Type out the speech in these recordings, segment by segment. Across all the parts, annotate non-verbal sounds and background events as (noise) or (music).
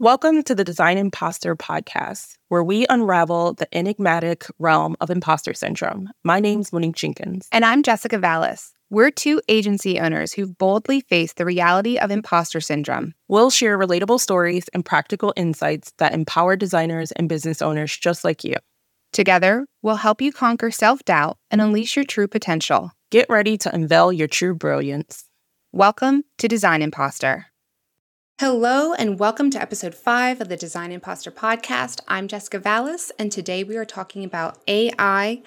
Welcome to the Design Imposter podcast, where we unravel the enigmatic realm of imposter syndrome. My name's Monique Jenkins. And I'm Jessica Valis. We're two agency owners who've boldly faced the reality of imposter syndrome. We'll share relatable stories and practical insights that empower designers and business owners just like you. Together, we'll help you conquer self doubt and unleash your true potential. Get ready to unveil your true brilliance. Welcome to Design Imposter. Hello, and welcome to episode five of the Design Imposter podcast. I'm Jessica Valis, and today we are talking about AI.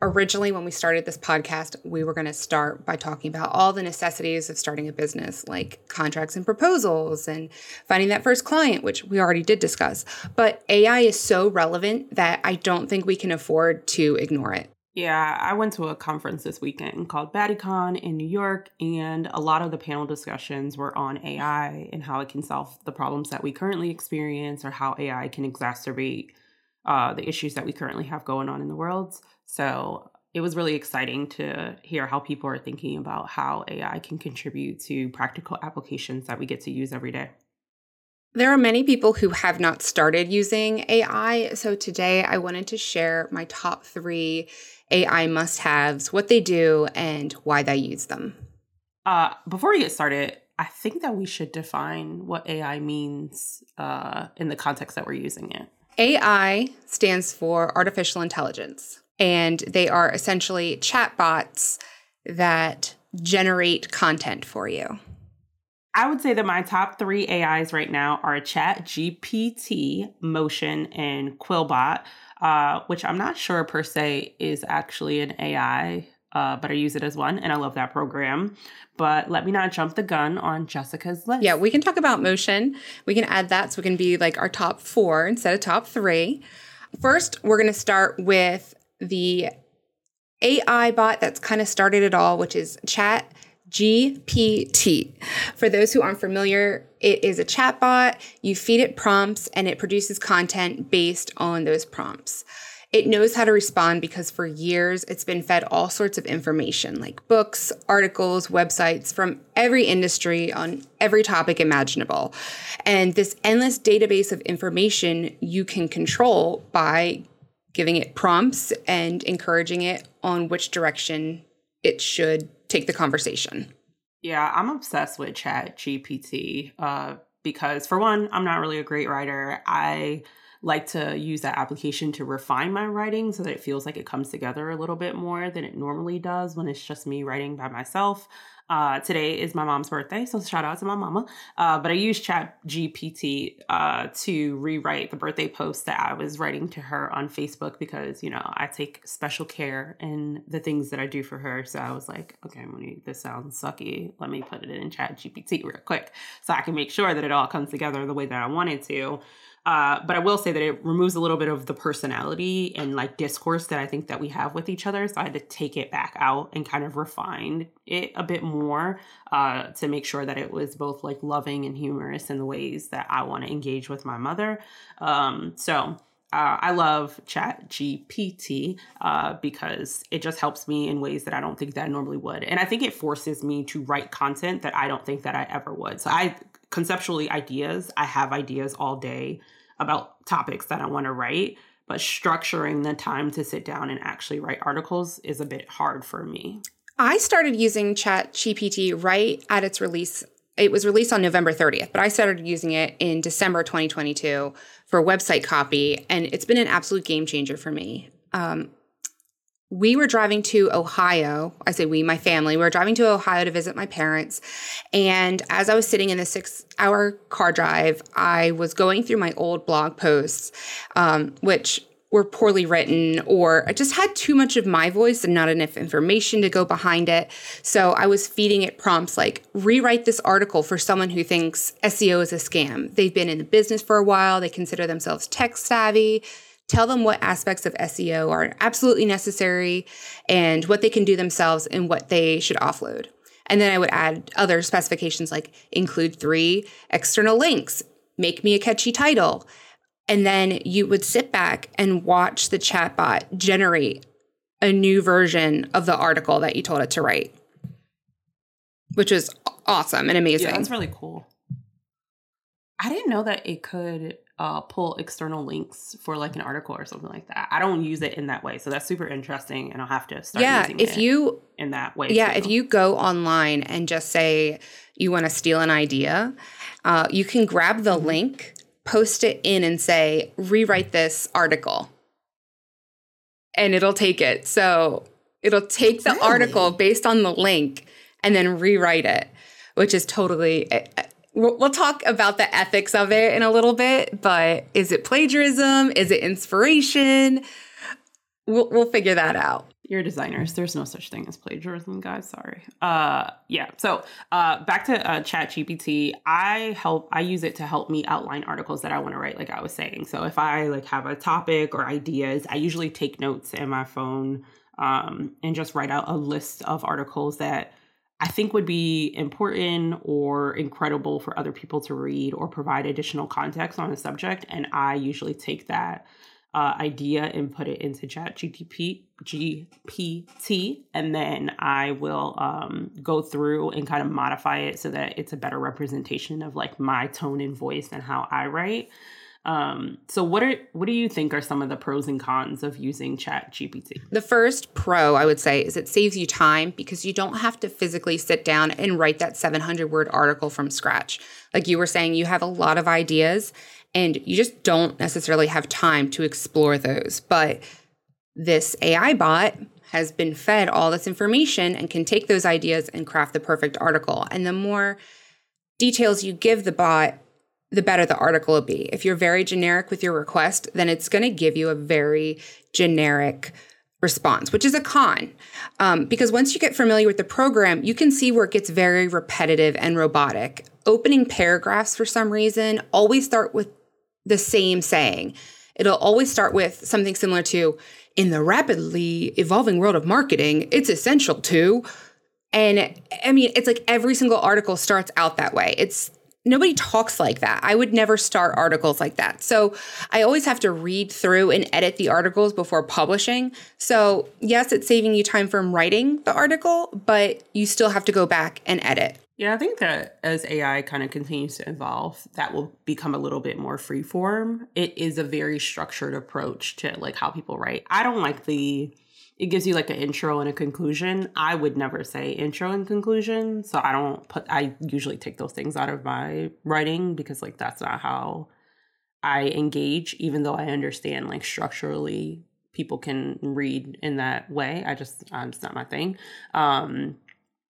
Originally, when we started this podcast, we were going to start by talking about all the necessities of starting a business, like contracts and proposals and finding that first client, which we already did discuss. But AI is so relevant that I don't think we can afford to ignore it. Yeah, I went to a conference this weekend called BattyCon in New York, and a lot of the panel discussions were on AI and how it can solve the problems that we currently experience or how AI can exacerbate uh, the issues that we currently have going on in the world. So it was really exciting to hear how people are thinking about how AI can contribute to practical applications that we get to use every day. There are many people who have not started using AI. So today I wanted to share my top three AI must haves, what they do, and why they use them. Uh, before we get started, I think that we should define what AI means uh, in the context that we're using it. AI stands for artificial intelligence, and they are essentially chatbots that generate content for you. I would say that my top three AIs right now are Chat GPT, Motion, and Quillbot uh, which I'm not sure per se is actually an AI, uh, but I use it as one, and I love that program. But let me not jump the gun on Jessica's list. Yeah, we can talk about motion. We can add that so we can be like our top four instead of top three. First, we're going to start with the AI bot that's kind of started it all, which is Chat GPT. For those who aren't familiar, it is a chatbot. You feed it prompts and it produces content based on those prompts. It knows how to respond because for years it's been fed all sorts of information like books, articles, websites from every industry on every topic imaginable. And this endless database of information you can control by giving it prompts and encouraging it on which direction it should take the conversation. Yeah, I'm obsessed with Chat GPT uh, because, for one, I'm not really a great writer. I like to use that application to refine my writing so that it feels like it comes together a little bit more than it normally does when it's just me writing by myself. Uh, today is my mom's birthday, so shout out to my mama. Uh, but I used Chat GPT uh, to rewrite the birthday post that I was writing to her on Facebook because you know I take special care in the things that I do for her. So I was like, okay, Monique, this sounds sucky. Let me put it in Chat GPT real quick so I can make sure that it all comes together the way that I want it to. Uh, but I will say that it removes a little bit of the personality and like discourse that I think that we have with each other. So I had to take it back out and kind of refine it a bit more uh, to make sure that it was both like loving and humorous in the ways that I want to engage with my mother. Um, so uh, I love Chat GPT uh, because it just helps me in ways that I don't think that I normally would, and I think it forces me to write content that I don't think that I ever would. So I conceptually ideas. I have ideas all day about topics that I want to write, but structuring the time to sit down and actually write articles is a bit hard for me. I started using Chat GPT right at its release. It was released on November 30th, but I started using it in December 2022 for website copy, and it's been an absolute game changer for me. Um, we were driving to Ohio. I say we, my family, we were driving to Ohio to visit my parents. And as I was sitting in the six hour car drive, I was going through my old blog posts, um, which were poorly written or I just had too much of my voice and not enough information to go behind it. So I was feeding it prompts like rewrite this article for someone who thinks SEO is a scam. They've been in the business for a while, they consider themselves tech savvy tell them what aspects of SEO are absolutely necessary and what they can do themselves and what they should offload. And then I would add other specifications like include three external links, make me a catchy title. And then you would sit back and watch the chatbot generate a new version of the article that you told it to write, which is awesome and amazing. Yeah, that's really cool. I didn't know that it could uh, pull external links for like an article or something like that. I don't use it in that way, so that's super interesting, and I'll have to start. Yeah, if you in that way. Yeah, too. if you go online and just say you want to steal an idea, uh, you can grab the mm-hmm. link, post it in, and say rewrite this article, and it'll take it. So it'll take the article based on the link and then rewrite it, which is totally eh, eh, we'll talk about the ethics of it in a little bit, but is it plagiarism? Is it inspiration? We'll, we'll figure that out. You're designers. There's no such thing as plagiarism, guys. Sorry. Uh, yeah. So uh, back to uh, Chat GPT. I help. I use it to help me outline articles that I want to write. Like I was saying. So if I like have a topic or ideas, I usually take notes in my phone um, and just write out a list of articles that I think would be important or incredible for other people to read or provide additional context on a subject. And I usually take that uh, idea and put it into chat GTP, GPT, and then I will um, go through and kind of modify it so that it's a better representation of like my tone and voice and how I write. Um, so what are what do you think are some of the pros and cons of using Chat GPT? The first pro I would say is it saves you time because you don't have to physically sit down and write that 700 word article from scratch. Like you were saying, you have a lot of ideas and you just don't necessarily have time to explore those. But this AI bot has been fed all this information and can take those ideas and craft the perfect article. And the more details you give the bot, the better the article will be. If you're very generic with your request, then it's going to give you a very generic response, which is a con. Um, because once you get familiar with the program, you can see where it gets very repetitive and robotic. Opening paragraphs, for some reason, always start with the same saying. It'll always start with something similar to, in the rapidly evolving world of marketing, it's essential to. And I mean, it's like every single article starts out that way. It's nobody talks like that. I would never start articles like that. So I always have to read through and edit the articles before publishing. So, yes, it's saving you time from writing the article, but you still have to go back and edit. Yeah, I think that as AI kind of continues to evolve, that will become a little bit more freeform. It is a very structured approach to like how people write. I don't like the it gives you like an intro and a conclusion. I would never say intro and conclusion. So I don't put, I usually take those things out of my writing because like that's not how I engage, even though I understand like structurally people can read in that way. I just, um, it's not my thing. Um,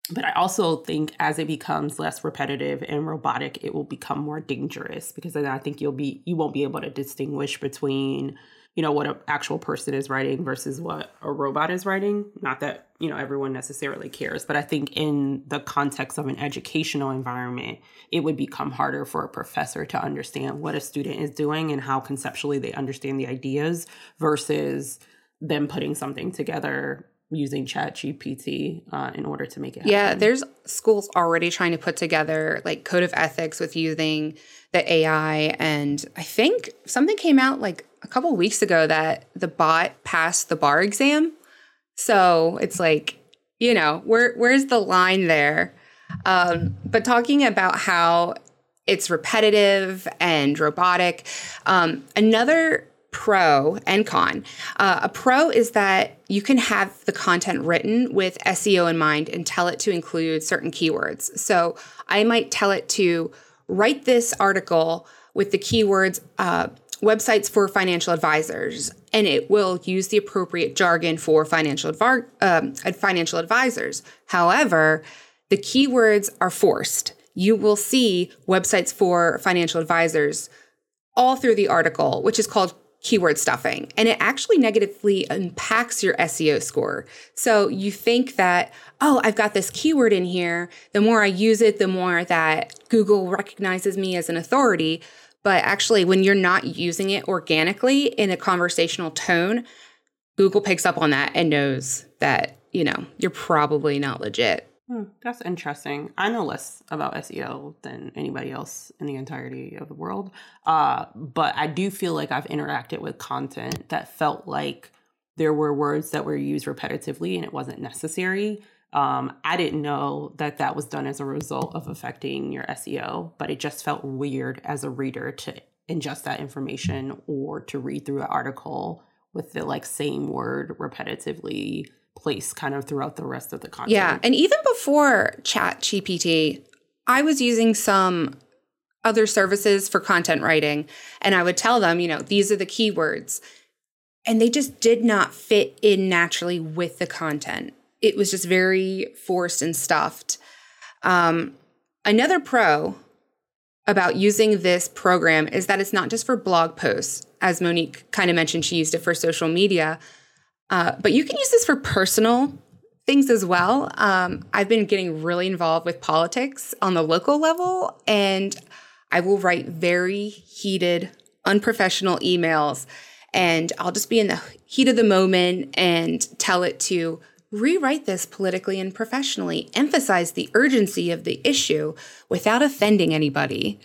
but I also think as it becomes less repetitive and robotic, it will become more dangerous because then I think you'll be, you won't be able to distinguish between you know what an actual person is writing versus what a robot is writing not that you know everyone necessarily cares but i think in the context of an educational environment it would become harder for a professor to understand what a student is doing and how conceptually they understand the ideas versus them putting something together using chat gpt uh, in order to make it happen. yeah there's schools already trying to put together like code of ethics with using the ai and i think something came out like a couple weeks ago that the bot passed the bar exam. So it's like, you know, where where's the line there? Um, but talking about how it's repetitive and robotic, um, another pro and con. Uh, a pro is that you can have the content written with SEO in mind and tell it to include certain keywords. So I might tell it to write this article with the keywords uh, websites for financial advisors, and it will use the appropriate jargon for financial, advar- um, financial advisors. However, the keywords are forced. You will see websites for financial advisors all through the article, which is called keyword stuffing. And it actually negatively impacts your SEO score. So you think that, oh, I've got this keyword in here. The more I use it, the more that Google recognizes me as an authority. But actually, when you're not using it organically in a conversational tone, Google picks up on that and knows that, you know, you're probably not legit. Hmm, that's interesting. I know less about SEO than anybody else in the entirety of the world. Uh, but I do feel like I've interacted with content that felt like there were words that were used repetitively and it wasn't necessary. Um, I didn't know that that was done as a result of affecting your SEO, but it just felt weird as a reader to ingest that information or to read through an article with the like same word repetitively placed kind of throughout the rest of the content. Yeah. And even before Chat GPT, I was using some other services for content writing and I would tell them, you know, these are the keywords. And they just did not fit in naturally with the content. It was just very forced and stuffed. Um, another pro about using this program is that it's not just for blog posts, as Monique kind of mentioned, she used it for social media, uh, but you can use this for personal things as well. Um, I've been getting really involved with politics on the local level, and I will write very heated, unprofessional emails, and I'll just be in the heat of the moment and tell it to rewrite this politically and professionally, emphasize the urgency of the issue without offending anybody.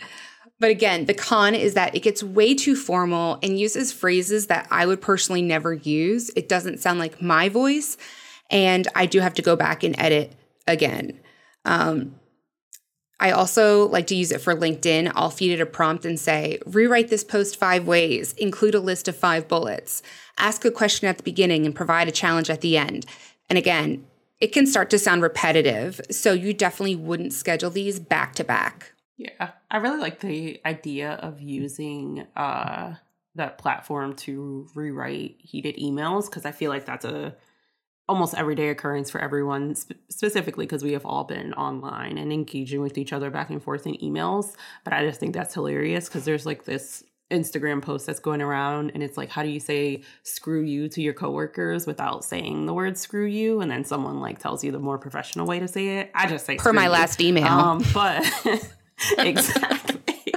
But again, the con is that it gets way too formal and uses phrases that I would personally never use. It doesn't sound like my voice, and I do have to go back and edit again. Um, I also like to use it for LinkedIn. I'll feed it a prompt and say, rewrite this post five ways, include a list of five bullets, ask a question at the beginning, and provide a challenge at the end. And again, it can start to sound repetitive. So you definitely wouldn't schedule these back to back. Yeah. I really like the idea of using uh that platform to rewrite heated emails because I feel like that's a almost everyday occurrence for everyone sp- specifically because we have all been online and engaging with each other back and forth in emails but i just think that's hilarious because there's like this Instagram post that's going around and it's like how do you say screw you to your coworkers without saying the word screw you and then someone like tells you the more professional way to say it I just say per my you. last email um, but (laughs) (laughs) exactly. (laughs)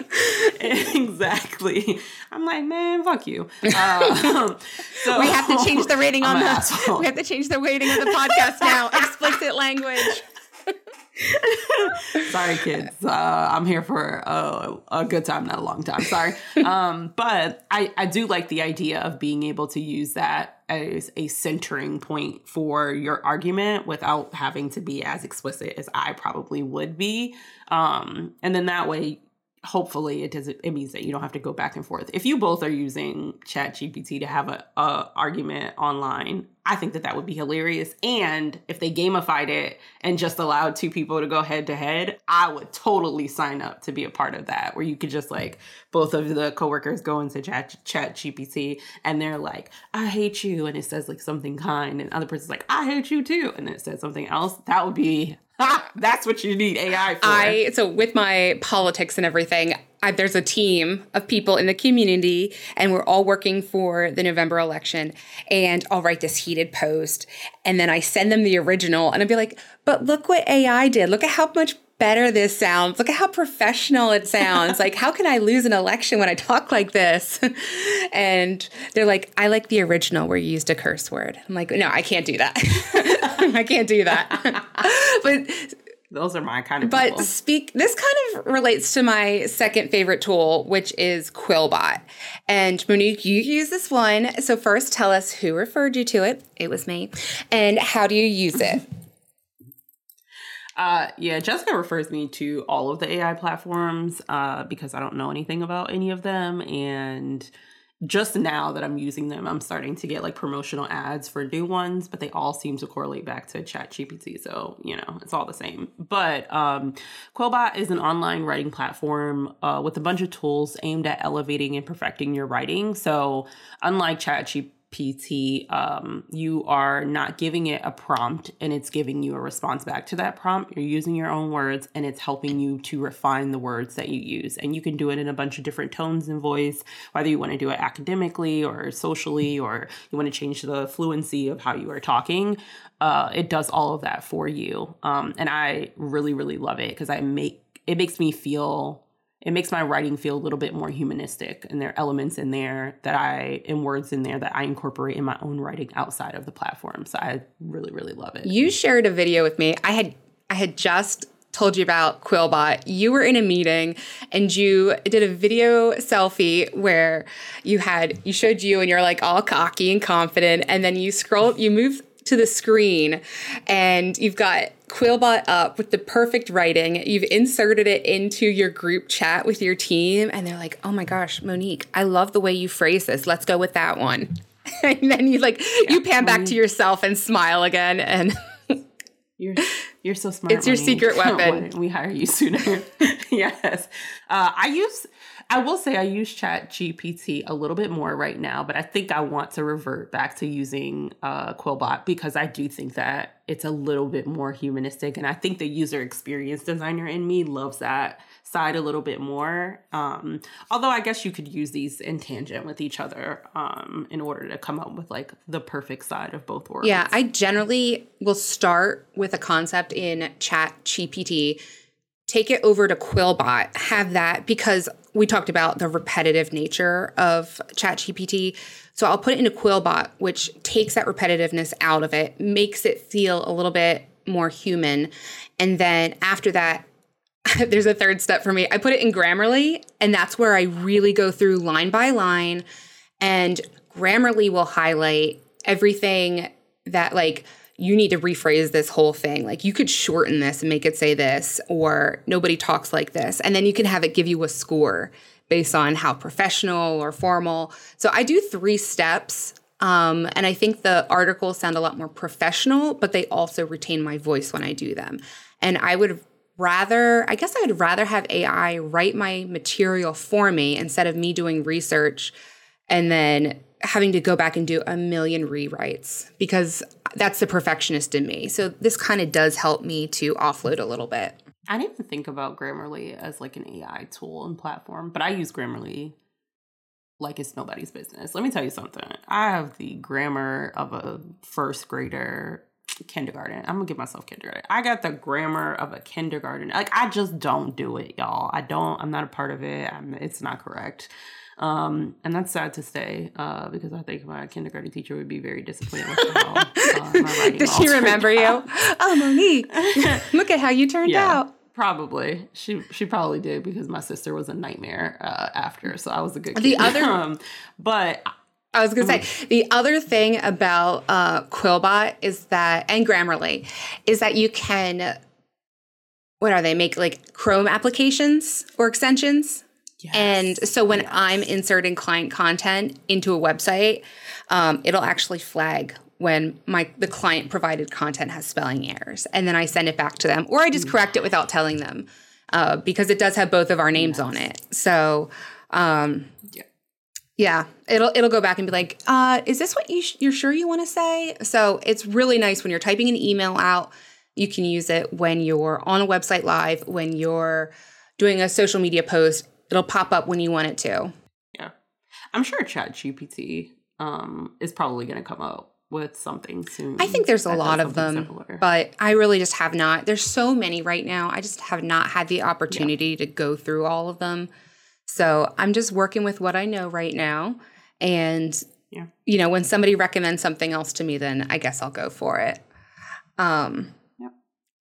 Exactly. I'm like man fuck you. (laughs) Um, so we have to change the rating on the we have to change the rating of the podcast now. Explicit language (laughs) Sorry, kids. Uh, I'm here for a, a, good time, not a long time. Sorry. (laughs) Um, but I, I do like the idea of being able to use that as a centering point for your argument without having to be as explicit as I probably would be. Um, and then that way, hopefully it doesn't it means that you don't have to go back and forth. If you both are using chat gpt to have a, a, argument online i think that that would be hilarious. And if they gamified it and just allowed two people to go head to head i would totally sign up to be a part of that where you could just like both of the coworkers go into chat chat gpt and they're like i hate you and it says like something kind and other person's like i hate you too and it says something else. That would be (laughs) that's what you need AI for. I so with my politics and everything, I, there's a team of people in the community, and we're all working for the November election. And I'll write this heated post, and then I send them the original, and I'll be like, "But look what AI did! Look at how much better this sounds. Look at how professional it sounds. (laughs) like, how can I lose an election when I talk like this? (laughs) and they're like, I like the original where you used a curse word. I'm like, no, I can't do that. (laughs) I can't do that. (laughs) but those are my kind of but people. speak this kind of relates to my second favorite tool which is quillbot and monique you use this one so first tell us who referred you to it it was me and how do you use it (laughs) Uh, yeah, Jessica refers me to all of the AI platforms uh, because I don't know anything about any of them. And just now that I'm using them, I'm starting to get like promotional ads for new ones, but they all seem to correlate back to ChatGPT. So, you know, it's all the same. But um, Quillbot is an online writing platform uh, with a bunch of tools aimed at elevating and perfecting your writing. So, unlike ChatGPT, PT, um, you are not giving it a prompt and it's giving you a response back to that prompt. You're using your own words and it's helping you to refine the words that you use. And you can do it in a bunch of different tones and voice, whether you want to do it academically or socially, or you want to change the fluency of how you are talking. Uh, it does all of that for you. Um, and I really, really love it because I make it makes me feel it makes my writing feel a little bit more humanistic and there are elements in there that i and words in there that i incorporate in my own writing outside of the platform. So i really really love it. You shared a video with me. I had i had just told you about quillbot. You were in a meeting and you did a video selfie where you had you showed you and you're like all cocky and confident and then you scroll you move to the screen and you've got Quillbot up with the perfect writing. You've inserted it into your group chat with your team, and they're like, "Oh my gosh, Monique, I love the way you phrase this. Let's go with that one." (laughs) and then you like yeah, you pan back to yourself and smile again, and (laughs) you're you're so smart. It's your Monique. (laughs) secret weapon. we hire you sooner. yes, uh, I use I will say I use Chat GPT a little bit more right now, but I think I want to revert back to using uh, Quillbot because I do think that it's a little bit more humanistic, and I think the user experience designer in me loves that side a little bit more. Um, although I guess you could use these in tangent with each other um, in order to come up with like the perfect side of both worlds. Yeah, I generally will start with a concept in Chat GPT take it over to Quillbot, have that because we talked about the repetitive nature of ChatGPT. So I'll put it into Quillbot, which takes that repetitiveness out of it, makes it feel a little bit more human. And then after that, (laughs) there's a third step for me. I put it in Grammarly, and that's where I really go through line by line. And Grammarly will highlight everything that, like, you need to rephrase this whole thing. Like you could shorten this and make it say this, or nobody talks like this. And then you can have it give you a score based on how professional or formal. So I do three steps. Um, and I think the articles sound a lot more professional, but they also retain my voice when I do them. And I would rather, I guess I would rather have AI write my material for me instead of me doing research and then having to go back and do a million rewrites because that's the perfectionist in me. So this kind of does help me to offload a little bit. I didn't even think about Grammarly as like an AI tool and platform, but I use Grammarly like it's nobody's business. Let me tell you something. I have the grammar of a first grader kindergarten. I'm gonna give myself kindergarten. I got the grammar of a kindergarten. Like I just don't do it, y'all. I don't. I'm not a part of it. I'm, it's not correct. Um, and that's sad to say uh, because I think my kindergarten teacher would be very disappointed with how uh, (laughs) she remember you? (laughs) Oh, Monique, (laughs) look at how you turned yeah, out. Probably she she probably did because my sister was a nightmare uh, after, so I was a good. Kid. The other, um, but I was gonna say the other thing about uh, Quillbot is that and Grammarly is that you can what are they make like Chrome applications or extensions Yes. And so when yes. I'm inserting client content into a website, um, it'll actually flag when my the client provided content has spelling errors, and then I send it back to them, or I just yes. correct it without telling them, uh, because it does have both of our names on it. So. Um, yeah. Yeah, it'll it'll go back and be like, uh, "Is this what you sh- you're sure you want to say?" So it's really nice when you're typing an email out. You can use it when you're on a website live, when you're doing a social media post, it'll pop up when you want it to. Yeah. I'm sure Chat GPT um, is probably going to come up with something soon. I think there's a lot of them, similar. but I really just have not. There's so many right now. I just have not had the opportunity yeah. to go through all of them. So I'm just working with what I know right now. And, yeah. you know, when somebody recommends something else to me, then I guess I'll go for it. Um,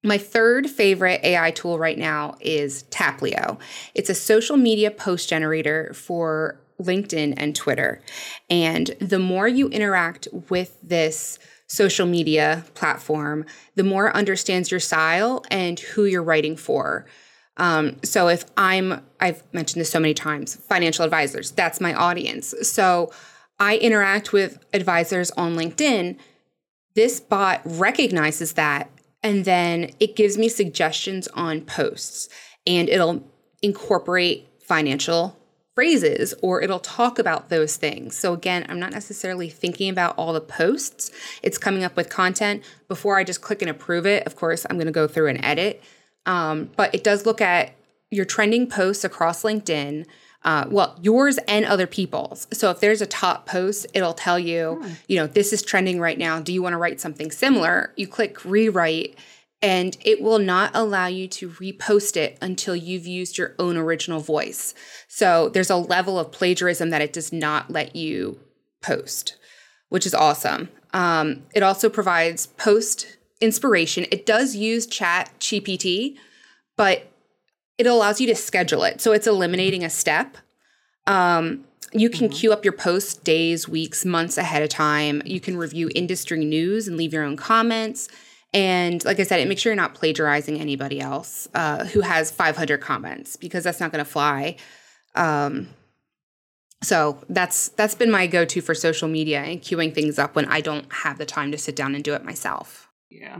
my third favorite AI tool right now is Taplio. It's a social media post generator for LinkedIn and Twitter. And the more you interact with this social media platform, the more it understands your style and who you're writing for. Um, so if I'm, I've mentioned this so many times, financial advisors, that's my audience. So I interact with advisors on LinkedIn. This bot recognizes that and then it gives me suggestions on posts and it'll incorporate financial phrases or it'll talk about those things. So again, I'm not necessarily thinking about all the posts. It's coming up with content. Before I just click and approve it, of course, I'm going to go through and edit. Um, but it does look at your trending posts across LinkedIn uh, well, yours and other people's. So if there's a top post, it'll tell you, hmm. you know, this is trending right now. Do you want to write something similar? You click rewrite, and it will not allow you to repost it until you've used your own original voice. So there's a level of plagiarism that it does not let you post, which is awesome. Um, it also provides post inspiration. It does use Chat GPT, but it allows you to schedule it. So it's eliminating a step. Um, you can mm-hmm. queue up your posts days, weeks, months ahead of time. You can review industry news and leave your own comments. And like I said, it makes sure you're not plagiarizing anybody else uh, who has 500 comments because that's not going to fly. Um, so that's that's been my go-to for social media and queuing things up when I don't have the time to sit down and do it myself. Yeah.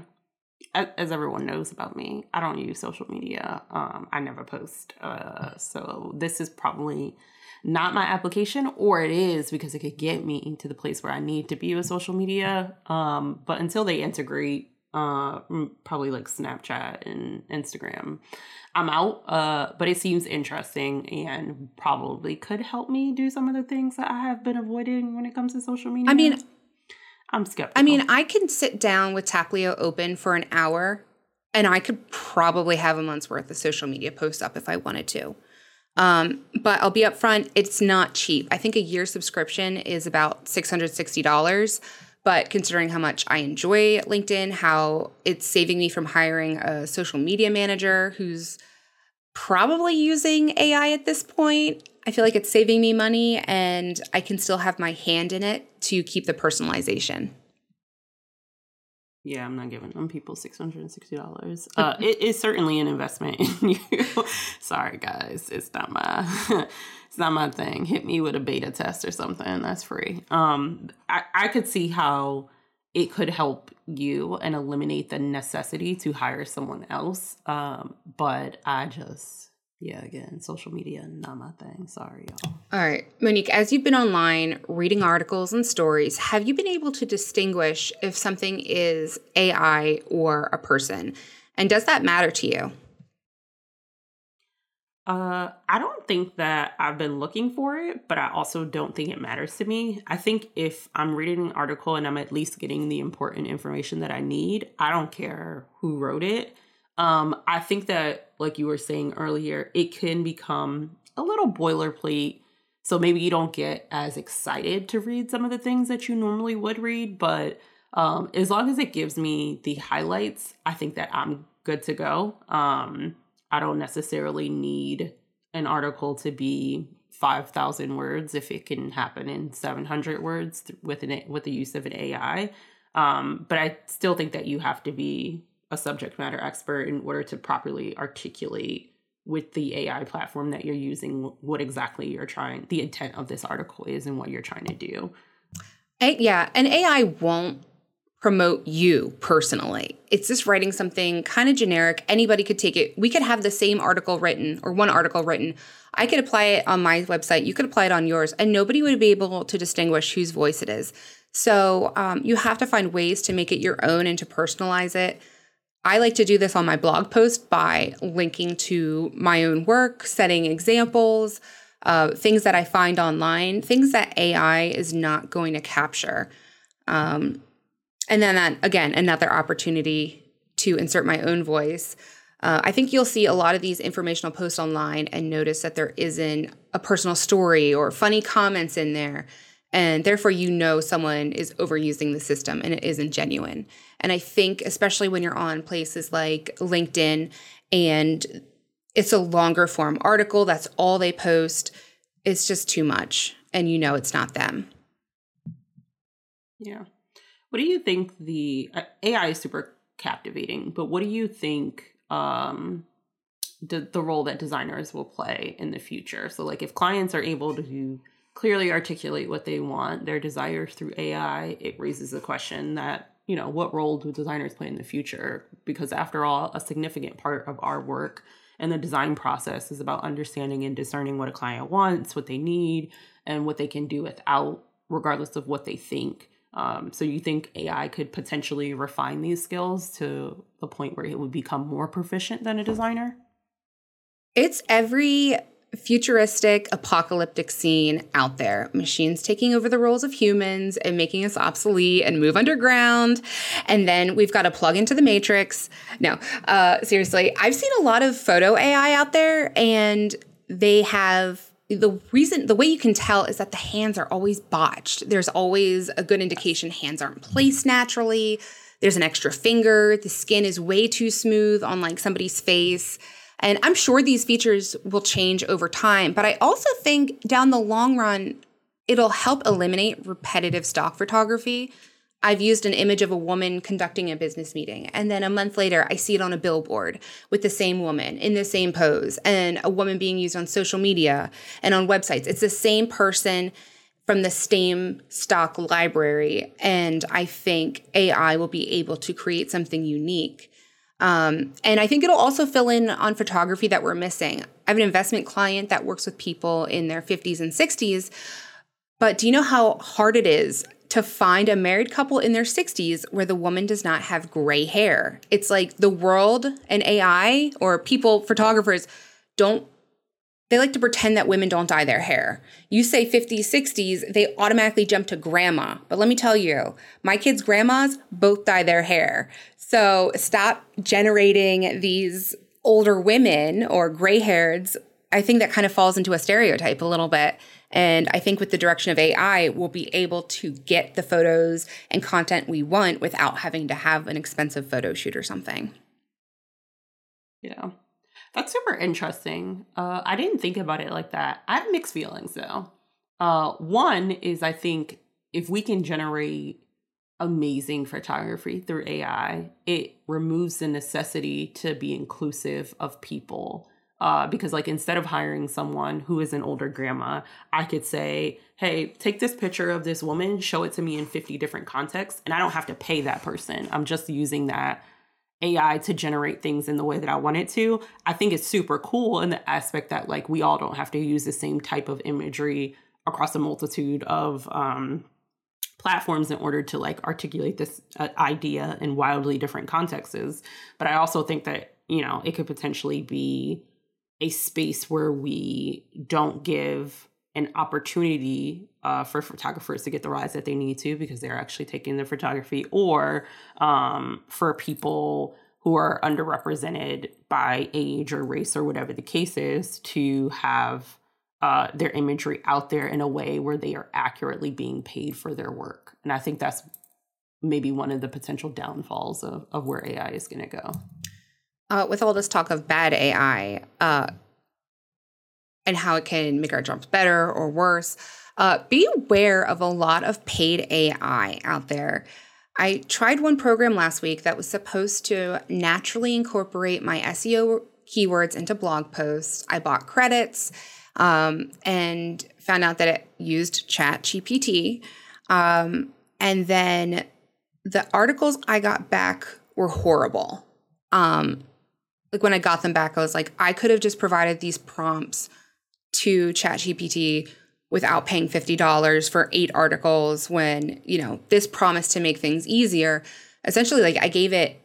As everyone knows about me, I don't use social media. Um, I never post. Uh, so this is probably not my application, or it is because it could get me to the place where I need to be with social media. Um, but until they integrate uh probably like Snapchat and Instagram. I'm out, uh, but it seems interesting and probably could help me do some of the things that I have been avoiding when it comes to social media. I mean, I'm skeptical. I mean, I can sit down with Taplio open for an hour and I could probably have a month's worth of social media posts up if I wanted to. Um, but I'll be upfront, it's not cheap. I think a year subscription is about $660. But considering how much I enjoy LinkedIn, how it's saving me from hiring a social media manager who's probably using AI at this point, I feel like it's saving me money and I can still have my hand in it to keep the personalization. Yeah, I'm not giving them people six hundred and sixty dollars. Uh, (laughs) it is certainly an investment in (laughs) you. Sorry, guys, it's not my (laughs) it's not my thing. Hit me with a beta test or something. That's free. Um, I, I could see how it could help you and eliminate the necessity to hire someone else. Um, but I just, yeah, again, social media, not my thing. Sorry, y'all. All right. Monique, as you've been online reading articles and stories, have you been able to distinguish if something is AI or a person? And does that matter to you? Uh, I don't think that I've been looking for it, but I also don't think it matters to me. I think if I'm reading an article and I'm at least getting the important information that I need, I don't care who wrote it. Um, I think that, like you were saying earlier, it can become a little boilerplate. So maybe you don't get as excited to read some of the things that you normally would read, but um, as long as it gives me the highlights, I think that I'm good to go. Um, I don't necessarily need an article to be 5,000 words if it can happen in 700 words with an with the use of an AI. Um, but I still think that you have to be a subject matter expert in order to properly articulate with the AI platform that you're using what exactly you're trying, the intent of this article is, and what you're trying to do. yeah, and AI won't promote you personally. It's just writing something kind of generic. Anybody could take it. We could have the same article written or one article written. I could apply it on my website. You could apply it on yours, and nobody would be able to distinguish whose voice it is. So um, you have to find ways to make it your own and to personalize it. I like to do this on my blog post by linking to my own work, setting examples, uh, things that I find online, things that AI is not going to capture. Um, and then that, again, another opportunity to insert my own voice. Uh, I think you'll see a lot of these informational posts online and notice that there isn't a personal story or funny comments in there. And therefore, you know someone is overusing the system and it isn't genuine. And I think, especially when you're on places like LinkedIn and it's a longer form article, that's all they post, it's just too much. And you know it's not them. Yeah. What do you think the uh, AI is super captivating, but what do you think um, the, the role that designers will play in the future? So, like, if clients are able to clearly articulate what they want, their desires through AI, it raises the question that, you know, what role do designers play in the future? Because after all, a significant part of our work and the design process is about understanding and discerning what a client wants, what they need, and what they can do without, regardless of what they think. Um, so you think AI could potentially refine these skills to the point where it would become more proficient than a designer? It's every futuristic apocalyptic scene out there. Machines taking over the roles of humans and making us obsolete and move underground. And then we've got to plug into the matrix. No, uh, seriously, I've seen a lot of photo AI out there and they have the reason the way you can tell is that the hands are always botched there's always a good indication hands aren't placed naturally there's an extra finger the skin is way too smooth on like somebody's face And I'm sure these features will change over time, but I also think down the long run, it'll help eliminate repetitive stock photography. I've used an image of a woman conducting a business meeting, and then a month later, I see it on a billboard with the same woman in the same pose, and a woman being used on social media and on websites. It's the same person from the same stock library. And I think AI will be able to create something unique. Um, and I think it'll also fill in on photography that we're missing. I have an investment client that works with people in their 50s and 60s. But do you know how hard it is to find a married couple in their 60s where the woman does not have gray hair? It's like the world and AI or people, photographers, don't they like to pretend that women don't dye their hair. You say 50s, 60s, they automatically jump to grandma. But let me tell you, my kids' grandmas both dye their hair. So stop generating these older women or gray hairs. I think that kind of falls into a stereotype a little bit. And I think with the direction of AI, we'll be able to get the photos and content we want without having to have an expensive photo shoot or something. Yeah. That's super interesting. Uh, I didn't think about it like that. I have mixed feelings though. Uh, one is I think if we can generate amazing photography through AI, it removes the necessity to be inclusive of people. Uh, because like instead of hiring someone who is an older grandma, I could say, "Hey, take this picture of this woman, show it to me in 50 different contexts, and I don't have to pay that person. I'm just using that AI to generate things in the way that I want it to, I think it's super cool in the aspect that like we all don't have to use the same type of imagery across a multitude of um, platforms in order to like articulate this uh, idea in wildly different contexts. But I also think that, you know, it could potentially be a space where we don't give an opportunity uh, for photographers to get the rise that they need to because they're actually taking the photography, or um, for people who are underrepresented by age or race or whatever the case is to have uh, their imagery out there in a way where they are accurately being paid for their work. And I think that's maybe one of the potential downfalls of, of where AI is going to go. Uh, with all this talk of bad AI, uh, and how it can make our jobs better or worse. Uh, be aware of a lot of paid AI out there. I tried one program last week that was supposed to naturally incorporate my SEO keywords into blog posts. I bought credits um, and found out that it used Chat GPT. Um, and then the articles I got back were horrible. Um, like when I got them back, I was like, I could have just provided these prompts to ChatGPT without paying $50 for eight articles when, you know, this promised to make things easier. Essentially, like I gave it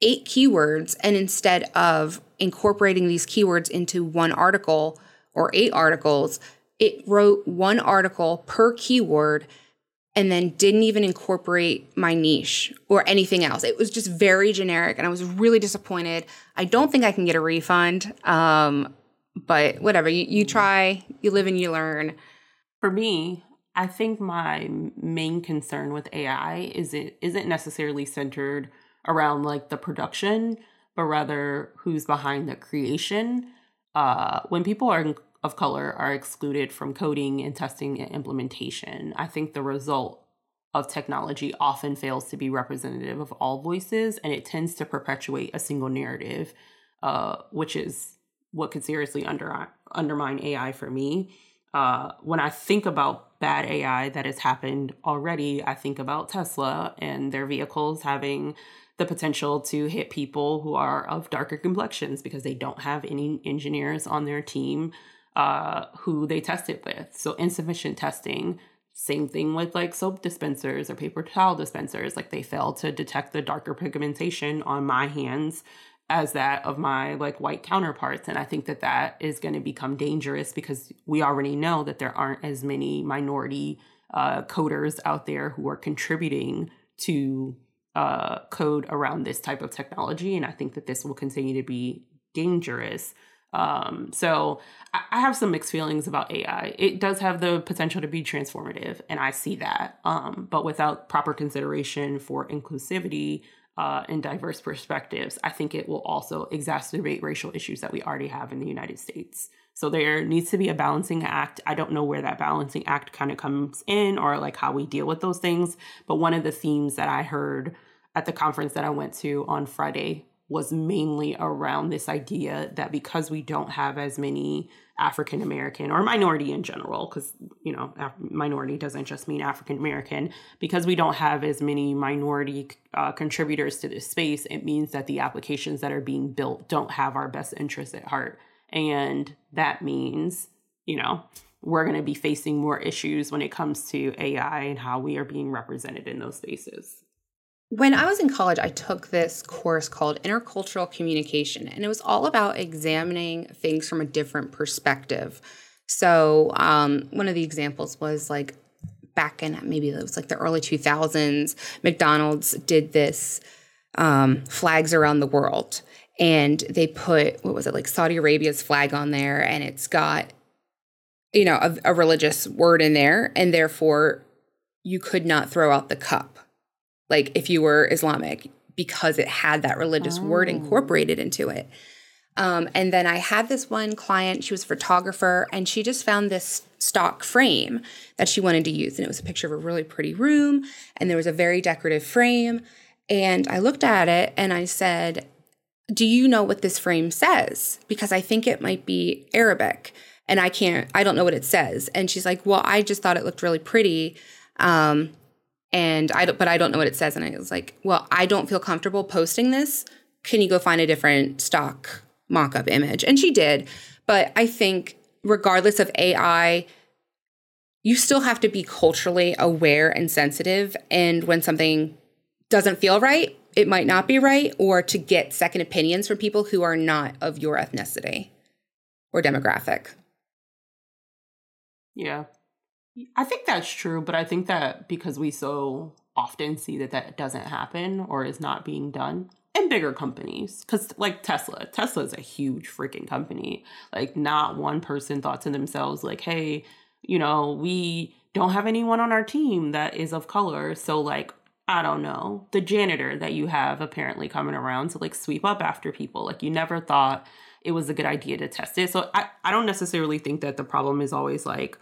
eight keywords, and instead of incorporating these keywords into one article or eight articles, it wrote one article per keyword and then didn't even incorporate my niche or anything else. It was just very generic and I was really disappointed. I don't think I can get a refund. Um, but whatever you, you try you live and you learn for me i think my main concern with ai is it isn't necessarily centered around like the production but rather who's behind the creation uh, when people are of color are excluded from coding and testing and implementation i think the result of technology often fails to be representative of all voices and it tends to perpetuate a single narrative uh, which is what could seriously under, undermine AI for me. Uh, when I think about bad AI that has happened already, I think about Tesla and their vehicles having the potential to hit people who are of darker complexions because they don't have any engineers on their team uh, who they tested with. So insufficient testing. Same thing with like soap dispensers or paper towel dispensers. Like they fail to detect the darker pigmentation on my hands as that of my like white counterparts and i think that that is going to become dangerous because we already know that there aren't as many minority uh, coders out there who are contributing to uh, code around this type of technology and i think that this will continue to be dangerous um, so I, have some mixed feelings about ai it does have the potential to be transformative and i see that um, but without proper consideration for inclusivity uh, and diverse perspectives, I think it will also exacerbate racial issues that we already have in the United States. So there needs to be a balancing act. I don't know where that balancing act kind of comes in or like how we deal with those things. But one of the themes that I heard at the conference that I went to on Friday was mainly around this idea that because we don't have as many African American or minority in general, because, you know, minority doesn't just mean African American, because we don't have as many minority uh, contributors to this space, it means that the applications that are being built don't have our best interests at heart. And that means, you know, we're going to be facing more issues when it comes to AI and how we are being represented in those spaces. When I was in college, I took this course called Intercultural Communication, and it was all about examining things from a different perspective. So, um, one of the examples was like back in maybe it was like the early 2000s, McDonald's did this um, flags around the world. And they put, what was it, like Saudi Arabia's flag on there, and it's got, you know, a, a religious word in there. And therefore, you could not throw out the cup like if you were Islamic, because it had that religious oh. word incorporated into it. Um, and then I had this one client, she was a photographer, and she just found this stock frame that she wanted to use. And it was a picture of a really pretty room, and there was a very decorative frame. And I looked at it and I said, Do you know what this frame says? Because I think it might be Arabic and I can't, I don't know what it says. And she's like, Well, I just thought it looked really pretty. Um, and I don't, but I don't know what it says. And I was like, well, I don't feel comfortable posting this. Can you go find a different stock mock-up image? And she did. But I think regardless of AI, you still have to be culturally aware and sensitive. And when something doesn't feel right, it might not be right, or to get second opinions from people who are not of your ethnicity or demographic. Yeah. I think that's true, but I think that because we so often see that that doesn't happen or is not being done in bigger companies, because like Tesla, Tesla is a huge freaking company. Like, not one person thought to themselves, like, hey, you know, we don't have anyone on our team that is of color. So, like, I don't know, the janitor that you have apparently coming around to like sweep up after people. Like, you never thought it was a good idea to test it. So, I, I don't necessarily think that the problem is always like,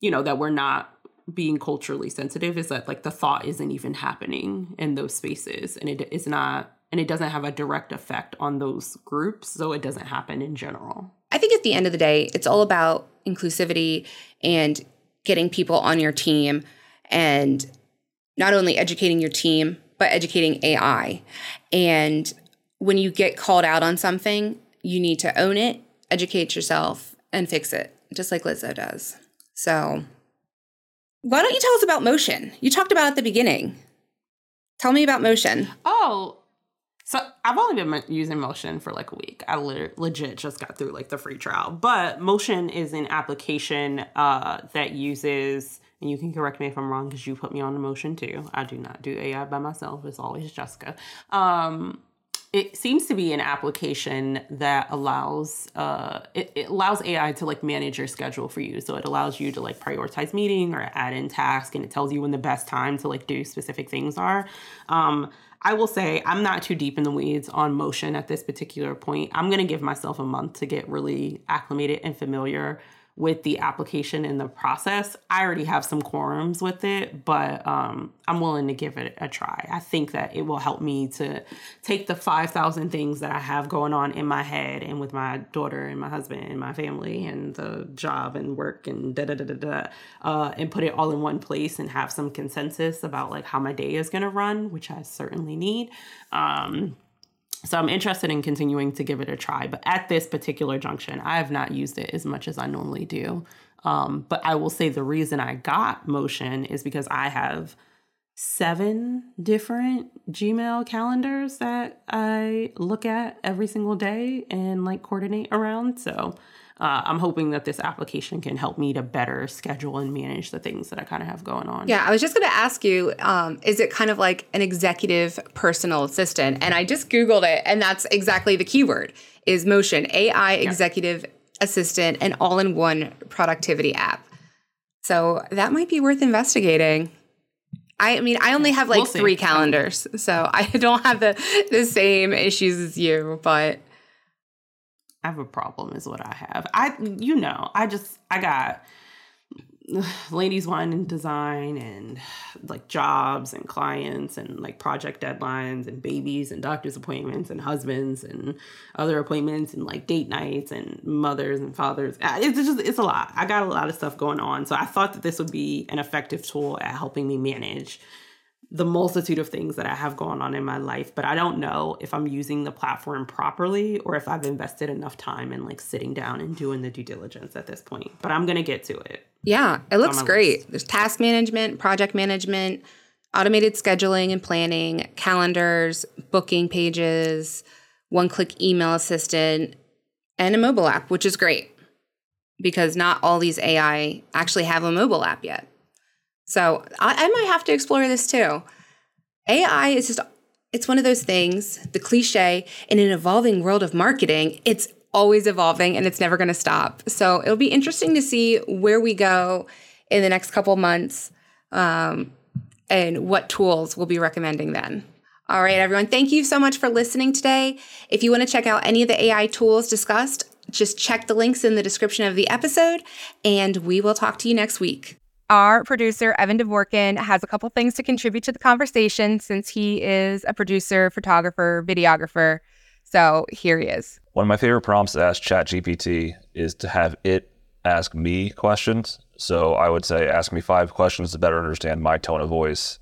you know, that we're not being culturally sensitive is that like the thought isn't even happening in those spaces and it is not and it doesn't have a direct effect on those groups so it doesn't happen in general. I think at the end of the day it's all about inclusivity and getting people on your team and not only educating your team but educating ai and when you get called out on something you need to own it educate yourself and fix it just like lizzo does so, why don't you tell us about motion? You talked about at the beginning. Tell me about motion. Oh, so I've only been using Motion for like a week. I le- legit just got through like the free trial. But Motion is an application uh, that uses, and you can correct me if I'm wrong because you put me on Motion too. I do not do AI by myself. It's always Jessica. Um, it seems to be an application that allows uh, it, it, allows AI to like manage your schedule for you. So it allows you to like prioritize meeting or add in task, and it tells you when the best time to like do specific things are. Um, I will say I'm not too deep in the weeds on motion at this particular point. I'm gonna give myself a month to get really acclimated and familiar with the application and the process. I already have some quorums with it, but um, I'm willing to give it a try. I think that it will help me to take the 5,000 things that I have going on in my head and with my daughter and my husband and my family and the job and work and da da da da da, uh, and put it all in one place and have some consensus about like how my day is going to run, which I certainly need. Um, so I'm interested in continuing to give it a try. But at this particular junction, I have not used it as much as I normally do. Um, but I will say the reason I got Motion is because I have seven different Gmail calendars that I look at every single day and like coordinate around. So uh, I'm hoping that this application can help me to better schedule and manage the things that I kind of have going on. Yeah, I was just going to ask you um, is it kind of like an executive personal assistant? And I just Googled it, and that's exactly the keyword is Motion, AI executive assistant, and all in one productivity app. So that might be worth investigating. I mean, I only have like We'll three calendars, so (laughs) I don't have the the same issues as you. But Have a problem, is what I have. I, you know, I just, I got (sighs) ladies wine and design and like jobs and clients and like project deadlines and babies and doctor's appointments and husbands and other appointments and like date nights and mothers and fathers. It's just, it's a lot. I got a lot of stuff going on. So I thought that this would be an effective tool at helping me manage the multitude of things that I have going on in my life, but I don't know if I'm using the platform properly or if I've invested enough time in like sitting down and doing the due diligence at this point. But I'm gonna get to it. yeah, it looks great. list. There's task management, project management, automated scheduling and planning, calendars, booking pages, one click email assistant, and a mobile app, which is great because not all these AI actually have a mobile app yet. So I, I might have to explore this too. AI is just, it's one of those things, the cliche, in an evolving world of marketing, it's always evolving and it's never going to stop. So it'll be interesting to see where we go in the next couple months um, and what tools we'll be recommending then. All right, everyone, thank you so much for listening today. If you want to check out any of the AI tools discussed, just check the links in the description of the episode, and we will talk to you next week. Our producer, Evan Dvorkin, has a couple things to contribute to the conversation since he is a producer, photographer, videographer. So here he is. One of my favorite prompts to ask ChatGPT is to have it ask me questions. So I would say, ask me five questions to better understand my tone of voice.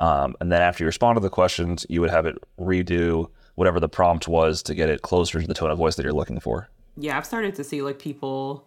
Um, and then after you respond to the questions, you would have it redo whatever the prompt was to get it closer to the tone of voice that you're looking for. Yeah, I've started to see like people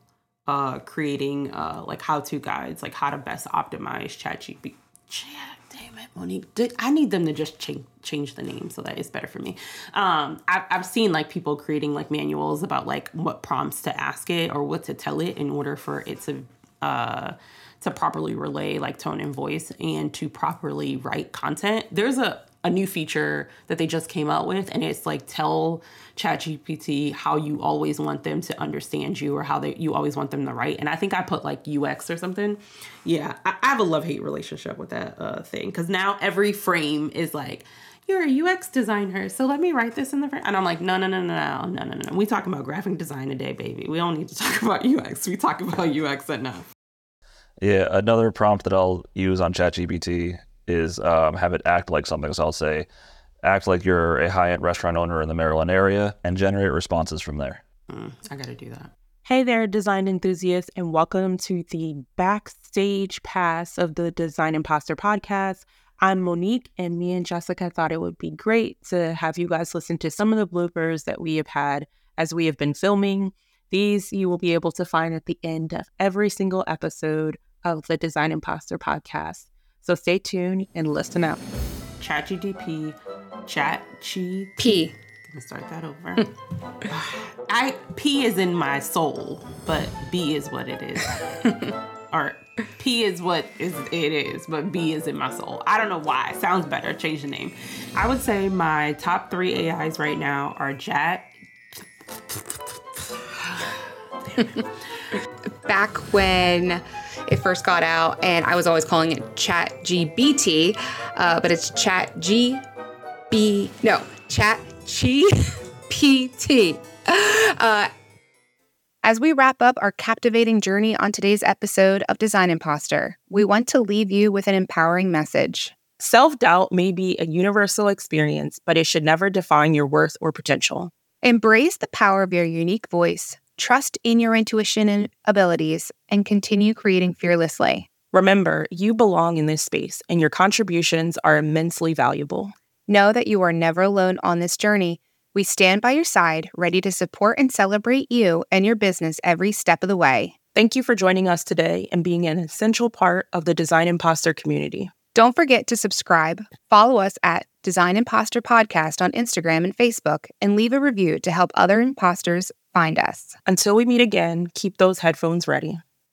uh creating uh like how to guides, like how to best optimize ChatGPT. Chat, damn it, Monique. I need them to just change change the name so that it's better for me. Um, I've I've seen like people creating like manuals about like what prompts to ask it or what to tell it in order for it to uh to properly relay like tone and voice and to properly write content. There's a a new feature that they just came out with and it's like tell ChatGPT how you always want them to understand you or how they you always want them to write and I think I put like UX or something yeah I, I have a love hate relationship with that uh, thing because now every frame is like you're a UX designer, so let me write this in the frame. And I'm like, no, no, no, no, no, no, no. We talk about graphic design today, baby. We don't need to (laughs) talk about UX. We talk about UX enough. Yeah, another prompt that I'll use on ChatGPT is um, have it act like something. So I'll say, act like you're a high end restaurant owner in the Maryland area and generate responses from there. Mm, I got to do that. Hey there, design enthusiasts, and welcome to the backstage pass of the Design Imposter podcast. I'm Monique, and me and Jessica thought it would be great to have you guys listen to some of the bloopers that we have had as we have been filming. These you will be able to find at the end of every single episode of the Design Imposter podcast. So stay tuned and listen out. ChatGPT, Chat G. P. Gonna start that over. (sighs) I P is in my soul, but B is what it is. (laughs) or P is what is it is, but B is in my soul. I don't know why. Sounds better. Change the name. I would say my top three AIs right now are Chat. back when it first got out, and I was always calling it Chat GBT, uh, but it's Chat G B no Chat GPT. (laughs) Uh, As we wrap up our captivating journey on today's episode of Design Imposter, we want to leave you with an empowering message. Self doubt may be a universal experience, but it should never define your worth or potential. Embrace the power of your unique voice, trust in your intuition and abilities, and continue creating fearlessly. Remember, you belong in this space and your contributions are immensely valuable. Know that you are never alone on this journey. We stand by your side, ready to support and celebrate you and your business every step of the way. Thank you for joining us today and being an essential part of the Design Imposter community. Don't forget to subscribe, follow us at Design Imposter Podcast on Instagram and Facebook, and leave a review to help other imposters find us. Until we meet again, keep those headphones ready.